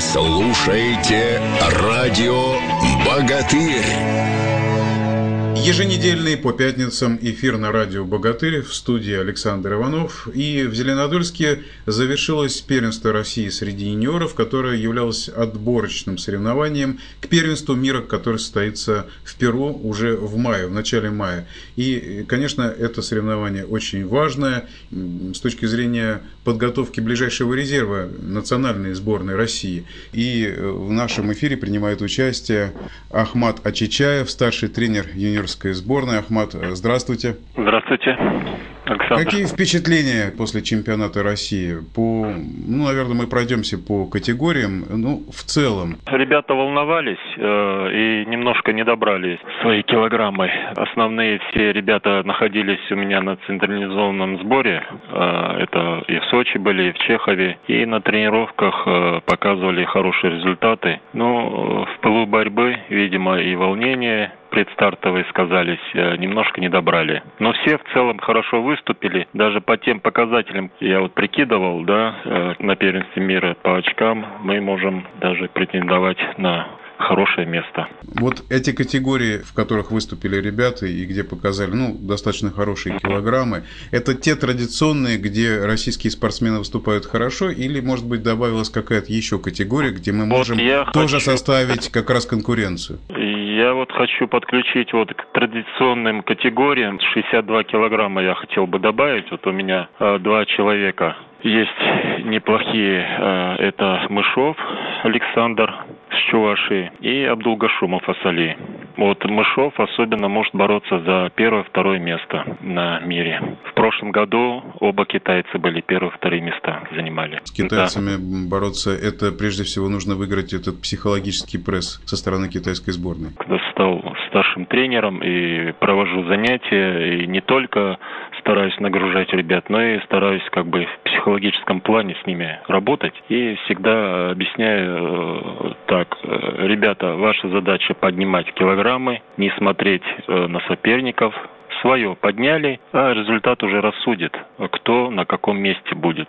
Слушаете радио «Богатырь». Еженедельный по пятницам эфир на радио «Богатырь» в студии Александр Иванов. И в Зеленодольске завершилось первенство России среди юниоров, которое являлось отборочным соревнованием к первенству мира, которое состоится в Перу уже в мае, в начале мая. И, конечно, это соревнование очень важное с точки зрения подготовки ближайшего резерва национальной сборной России. И в нашем эфире принимает участие Ахмат Ачичаев, старший тренер юниор юниорской сборной. Ахмат, здравствуйте. Здравствуйте. Александр. Какие впечатления после чемпионата России? По, ну, наверное, мы пройдемся по категориям, ну, в целом. Ребята волновались э, и немножко не добрали свои килограммы. Основные все ребята находились у меня на централизованном сборе. Э, это и в Сочи были, и в Чехове. И на тренировках э, показывали хорошие результаты. Но в пылу борьбы, видимо, и волнение предстартовые сказались, э, немножко не добрали. Но все в целом хорошо выступили, даже по тем показателям, я вот прикидывал, да, э, на первенстве мира по очкам мы можем даже претендовать на хорошее место. Вот эти категории, в которых выступили ребята и где показали ну, достаточно хорошие килограммы, это те традиционные, где российские спортсмены выступают хорошо, или, может быть, добавилась какая-то еще категория, где мы можем вот тоже хочу... составить как раз конкуренцию? Я вот хочу подключить вот к традиционным категориям. 62 килограмма я хотел бы добавить. Вот у меня э, два человека есть неплохие. Э, это Мышов Александр с Чувашии и Абдулгашумов Асали. Вот Мышов особенно может бороться за первое-второе место на мире. В прошлом году оба китайца были первые-вторые места занимали. С китайцами да. бороться, это прежде всего нужно выиграть этот психологический пресс со стороны китайской сборной. Когда стал старшим тренером и провожу занятия, и не только стараюсь нагружать ребят, но и стараюсь как бы в психологическом плане с ними работать. И всегда объясняю э, так, э, ребята, ваша задача поднимать килограммы, не смотреть э, на соперников, свое подняли, а результат уже рассудит, кто на каком месте будет.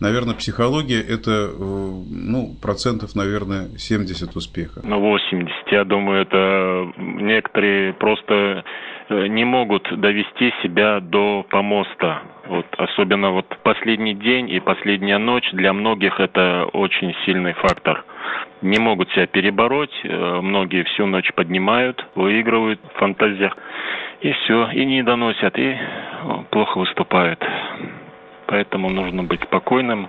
Наверное, психология – это ну, процентов, наверное, 70 успеха. Ну, 80. Я думаю, это некоторые просто Э, не могут довести себя до помоста. Вот, особенно вот последний день и последняя ночь для многих это очень сильный фактор. Не могут себя перебороть, э, многие всю ночь поднимают, выигрывают в фантазиях, и все, и не доносят, и плохо выступают. Поэтому нужно быть спокойным,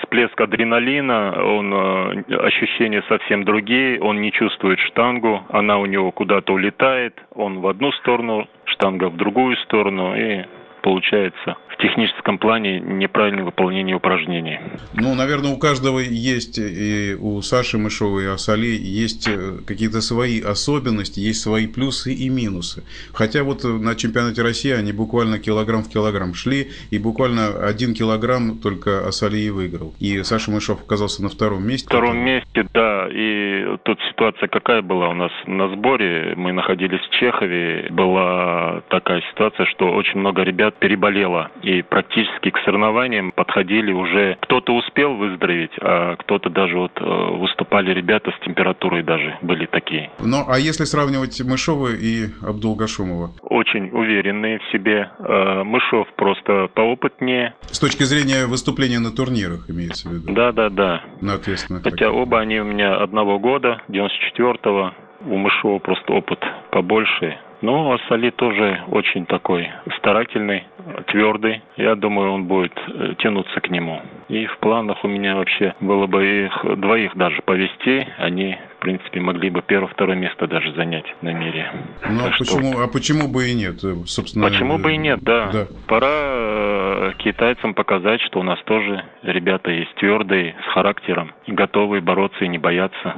всплеск адреналина, он, э, ощущения совсем другие, он не чувствует штангу, она у него куда-то улетает, он в одну сторону, штанга в другую сторону, и получается техническом плане неправильное выполнение упражнений. Ну, наверное, у каждого есть, и у Саши Мышова и Асали есть э, какие-то свои особенности, есть свои плюсы и минусы. Хотя вот на чемпионате России они буквально килограмм в килограмм шли, и буквально один килограмм только Асали и выиграл. И Саша Мышов оказался на втором месте. Втором месте, да. И тут ситуация какая была у нас на сборе. Мы находились в Чехове. Была такая ситуация, что очень много ребят переболело и практически к соревнованиям подходили уже. Кто-то успел выздороветь, а кто-то даже вот э, выступали ребята с температурой даже были такие. Ну, а если сравнивать Мышова и Абдулгашумова? Очень уверенные в себе. Э, Мышов просто поопытнее. С точки зрения выступления на турнирах, имеется в виду? Да, да, да. Ну, ответственно. Хотя так. оба они у меня одного года, 94-го. У Мышова просто опыт побольше. Ну, Асали тоже очень такой старательный, твердый. Я думаю, он будет э, тянуться к нему. И в планах у меня вообще было бы их двоих даже повести. Они в принципе, могли бы первое-второе место даже занять на мире. Ну, а почему, а почему бы и нет, собственно? Почему бы и нет, да. да. Пора э, китайцам показать, что у нас тоже ребята есть твердые, с характером, готовые бороться и не бояться.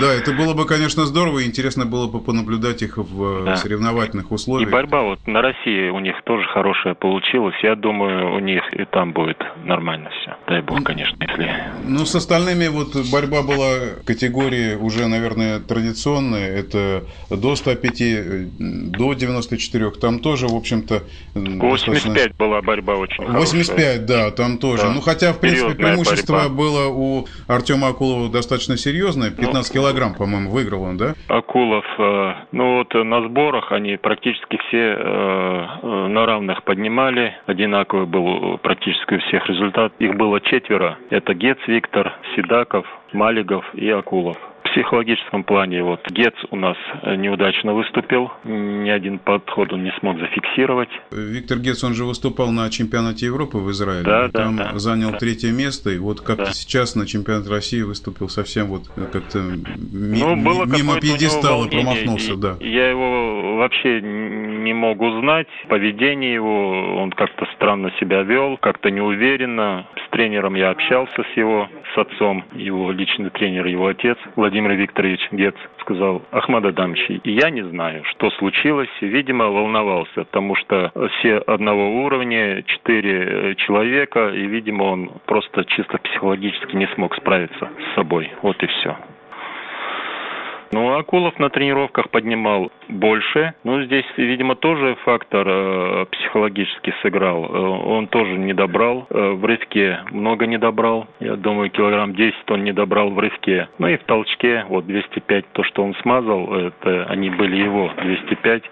Да, это было бы, конечно, здорово, и интересно было бы понаблюдать их в э, да. соревновательных условиях. И борьба вот на России у них тоже хорошая получилась. Я думаю, у них и там будет нормально все. Дай бог, конечно, если... Ну, с остальными вот борьба была категории уже наверное, традиционные, это до 105, до 94, там тоже, в общем-то... 85 достаточно... была борьба очень 85, хорошая. да, там тоже. Да. Ну, хотя, в принципе, преимущество борьба. было у Артема Акулова достаточно серьезное. 15 ну, килограмм, по-моему, выиграл он, да? Акулов, э, ну вот на сборах они практически все э, на равных поднимали. Одинаковый был практически у всех результат. Их было четверо. Это Гец Виктор, Седаков, Малигов и Акулов психологическом плане вот Гец у нас э, неудачно выступил, ни один подход он не смог зафиксировать. Виктор Гец, он же выступал на чемпионате Европы в Израиле, да, там да, занял да. третье место, и вот как-то да. сейчас на чемпионат России выступил совсем вот как-то ми- ну, было мимо пьедестала промахнулся, да. Я его вообще не мог узнать, поведение его, он как-то странно себя вел, как-то неуверенно. С тренером я общался с его, с отцом, его личный тренер, его отец Владимир Викторович Гец сказал, Ахмад Адамович, я не знаю, что случилось. Видимо, волновался, потому что все одного уровня, четыре человека, и, видимо, он просто чисто психологически не смог справиться с собой. Вот и все. Ну, Акулов на тренировках поднимал больше. Ну, здесь, видимо, тоже фактор э, психологически сыграл. Э, он тоже не добрал. Э, в рывке много не добрал. Я думаю, килограмм 10 он не добрал в рывке. Ну и в толчке, вот 205, то, что он смазал, это они были его 205.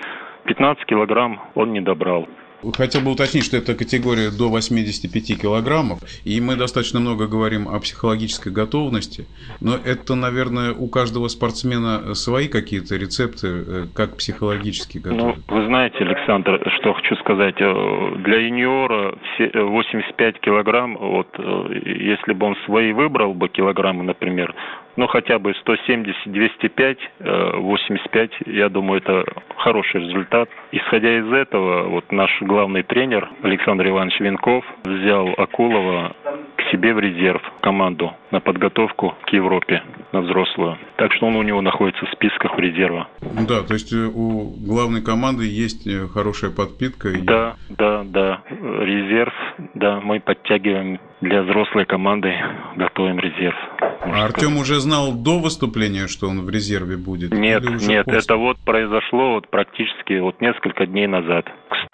15 килограмм он не добрал. Хотел бы уточнить, что это категория до 85 килограммов, и мы достаточно много говорим о психологической готовности, но это, наверное, у каждого спортсмена свои какие-то рецепты, э, как психологически готовы. Ну, вы знаете, Александр, что хочу сказать, э, для юниора 85 э, килограмм, вот если бы он свои выбрал бы килограммы, например, ну, хотя бы 170, 205, 85, я думаю, это хороший результат. Исходя из этого, вот наш главный тренер Александр Иванович Винков взял Акулова к себе в резерв команду на подготовку к Европе, на взрослую. Так что он у него находится в списках резерва. Да, то есть э, у главной команды есть э, хорошая подпитка. И... Да, да, да. Резерв, да, мы подтягиваем для взрослой команды, готовим резерв. А Артем уже знал до выступления, что он в резерве будет? Нет, нет, после? это вот произошло вот практически вот несколько дней назад.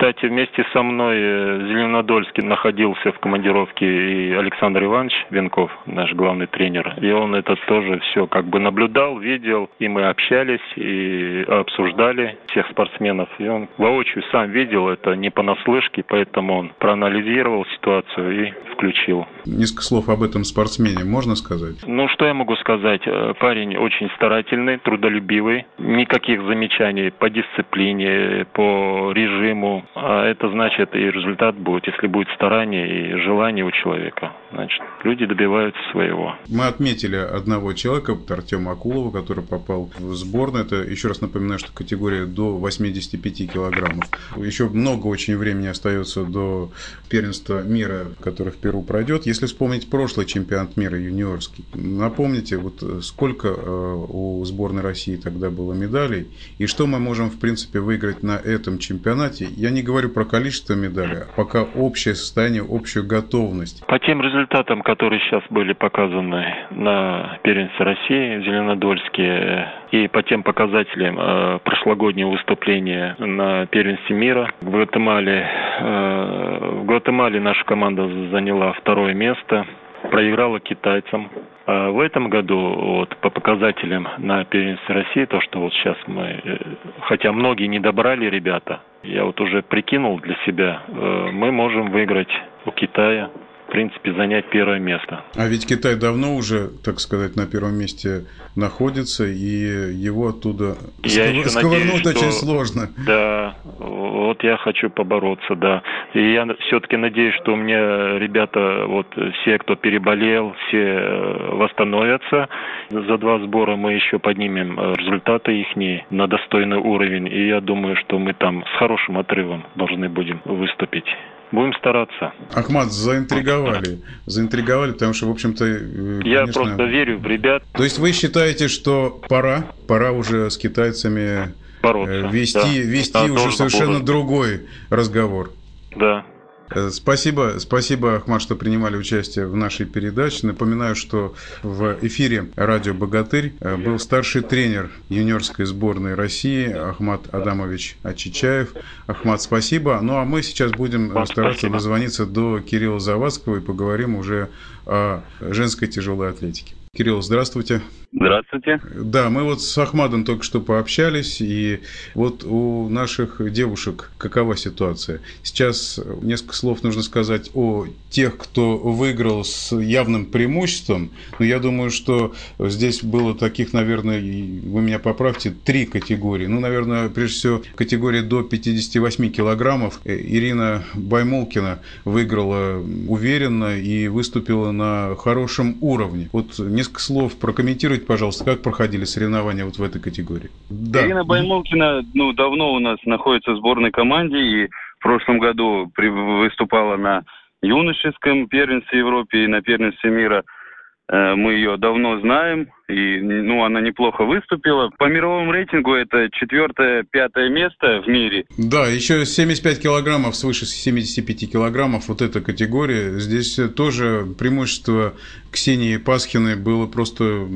Кстати, вместе со мной э, в Зеленодольске находился в командировке и Александр Иванович Венков, наш главный тренер. И он это тоже все как бы наблюдал, видел, и мы общались, и обсуждали всех спортсменов. И он воочию сам видел это не понаслышке, поэтому он проанализировал ситуацию и включил. Несколько слов об этом спортсмене можно сказать? Ну, что я могу сказать? Э, парень очень старательный, трудолюбивый, никаких замечаний по дисциплине, по режиму. А это значит, и результат будет, если будет старание и желание у человека. Значит, люди добиваются своего. Мы отметили одного человека, Артема Акулова, который попал в сборную. Это, еще раз напоминаю, что категория до 85 килограммов. Еще много очень времени остается до первенства мира, который в Перу пройдет. Если вспомнить прошлый чемпионат мира юниорский, напомните, вот сколько э, у сборной России тогда было медалей, и что мы можем, в принципе, выиграть на этом чемпионате. Я не говорю про количество медалей, а пока общее состояние, общую готовность. По тем результатам, которые сейчас были показаны на первенстве России в Зеленодольске, и по тем показателям э, прошлогоднего выступления на первенстве мира в Гватемале, э, в Гватемале наша команда заняла второе место проиграла китайцам. А в этом году вот, по показателям на первенстве России, то, что вот сейчас мы, э, хотя многие не добрали ребята, я вот уже прикинул для себя, э, мы можем выиграть у Китая в принципе, занять первое место. А ведь Китай давно уже, так сказать, на первом месте находится, и его оттуда я сков... сковырнуть надеюсь, очень что... сложно. Да, вот я хочу побороться, да. И я все-таки надеюсь, что у меня ребята, вот все, кто переболел, все э, восстановятся. За два сбора мы еще поднимем э, результаты их на достойный уровень. И я думаю, что мы там с хорошим отрывом должны будем выступить. Будем стараться. Ахмад, заинтриговали. Заинтриговали, потому что, в общем-то... Э, Я просто верю в ребят. То есть вы считаете, что пора, пора уже с китайцами Бороться, вести, да. вести да, уже совершенно будет. другой разговор? Да. Э, спасибо, спасибо, Ахмад, что принимали участие в нашей передаче. Напоминаю, что в эфире радио «Богатырь» э, был старший тренер юниорской сборной России Ахмад Адамович Ачичаев. Ахмад, спасибо. Ну а мы сейчас будем Вам стараться спасибо. дозвониться до Кирилла Завадского и поговорим уже о женской тяжелой атлетике. Кирилл, здравствуйте. Здравствуйте. Да, мы вот с Ахмадом только что пообщались, и вот у наших девушек какова ситуация? Сейчас несколько слов нужно сказать о тех, кто выиграл с явным преимуществом. Но я думаю, что здесь было таких, наверное, вы меня поправьте, три категории. Ну, наверное, прежде всего, категория до 58 килограммов. Ирина Баймолкина выиграла уверенно и выступила на хорошем уровне. Вот несколько слов прокомментировать Расскажите, пожалуйста, как проходили соревнования вот в этой категории? Да. Ирина Баймолкина ну, давно у нас находится в сборной команде и в прошлом году выступала на юношеском первенстве Европы и на первенстве мира. Э, мы ее давно знаем, и ну, она неплохо выступила. По мировому рейтингу это четвертое, пятое место в мире. Да, еще 75 килограммов, свыше 75 килограммов, вот эта категория. Здесь тоже преимущество Ксении Пасхиной было просто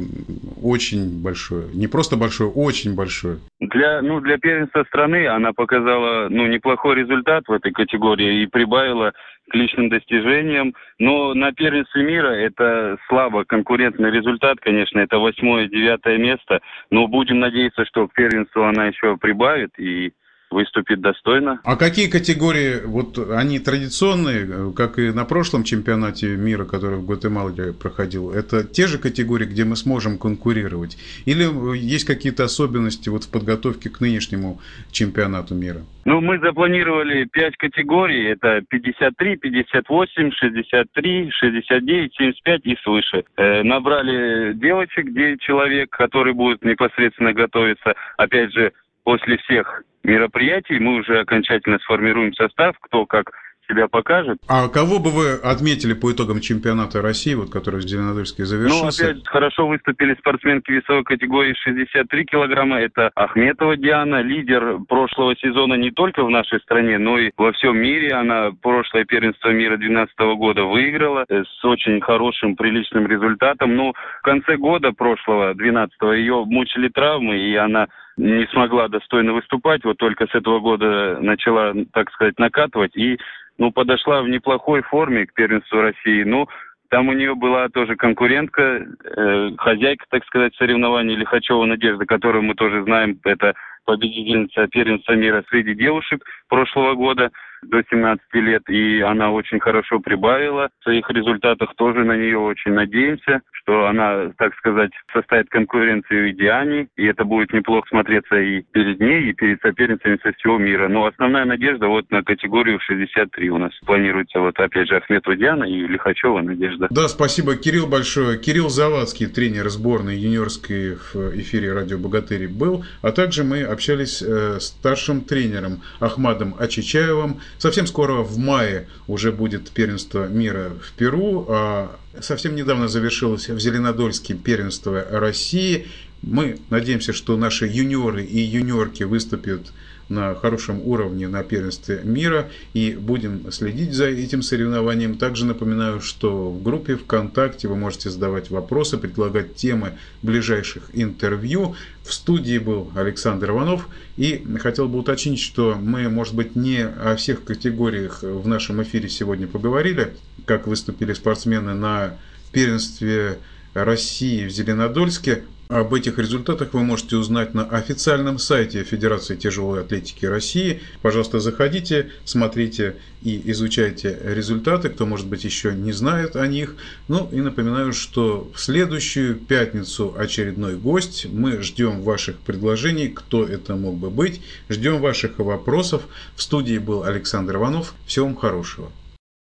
очень большое. Не просто большое, очень большое. Для, ну, для первенства страны она показала ну, неплохой результат в этой категории и прибавила к личным достижениям. Но на первенстве мира это слабо конкурентный результат, конечно, это восьмое-девятое место. Но будем надеяться, что к первенству она еще прибавит и выступит достойно. А какие категории, вот они традиционные, как и на прошлом чемпионате мира, который в Гватемале проходил, это те же категории, где мы сможем конкурировать? Или есть какие-то особенности вот в подготовке к нынешнему чемпионату мира? Ну, мы запланировали пять категорий. Это 53, 58, 63, 69, 75 и свыше. Э, набрали девочек, 9 человек, которые будут непосредственно готовиться. Опять же, после всех мероприятий мы уже окончательно сформируем состав, кто как себя покажет. А кого бы вы отметили по итогам чемпионата России, вот, который в Зеленодольске завершился? Ну, опять хорошо выступили спортсменки весовой категории 63 килограмма. Это Ахметова Диана, лидер прошлого сезона не только в нашей стране, но и во всем мире. Она прошлое первенство мира 2012 года выиграла с очень хорошим, приличным результатом. Но в конце года прошлого, 12 ее мучили травмы, и она не смогла достойно выступать, вот только с этого года начала, так сказать, накатывать и, ну, подошла в неплохой форме к первенству России. Ну, там у нее была тоже конкурентка, э, хозяйка, так сказать, соревнований Лихачева Надежда, которую мы тоже знаем, это победительница первенства мира среди девушек прошлого года до 17 лет, и она очень хорошо прибавила. В своих результатах тоже на нее очень надеемся, что она, так сказать, составит конкуренцию и Диане, и это будет неплохо смотреться и перед ней, и перед соперницами со всего мира. Но основная надежда вот на категорию 63 у нас планируется вот опять же Ахметова Диана и Лихачева Надежда. Да, спасибо, Кирилл большое. Кирилл Завадский, тренер сборной юниорской в эфире «Радио Богатыри» был, а также мы общались э, с старшим тренером Ахмадом Ачичаевым, Совсем скоро в мае уже будет первенство мира в Перу. А совсем недавно завершилось в Зеленодольске первенство России. Мы надеемся, что наши юниоры и юниорки выступят на хорошем уровне на первенстве мира и будем следить за этим соревнованием. Также напоминаю, что в группе ВКонтакте вы можете задавать вопросы, предлагать темы ближайших интервью. В студии был Александр Иванов и хотел бы уточнить, что мы, может быть, не о всех категориях в нашем эфире сегодня поговорили, как выступили спортсмены на первенстве России в Зеленодольске. Об этих результатах вы можете узнать на официальном сайте Федерации тяжелой атлетики России. Пожалуйста, заходите, смотрите и изучайте результаты, кто, может быть, еще не знает о них. Ну и напоминаю, что в следующую пятницу очередной гость. Мы ждем ваших предложений, кто это мог бы быть. Ждем ваших вопросов. В студии был Александр Иванов. Всего вам хорошего.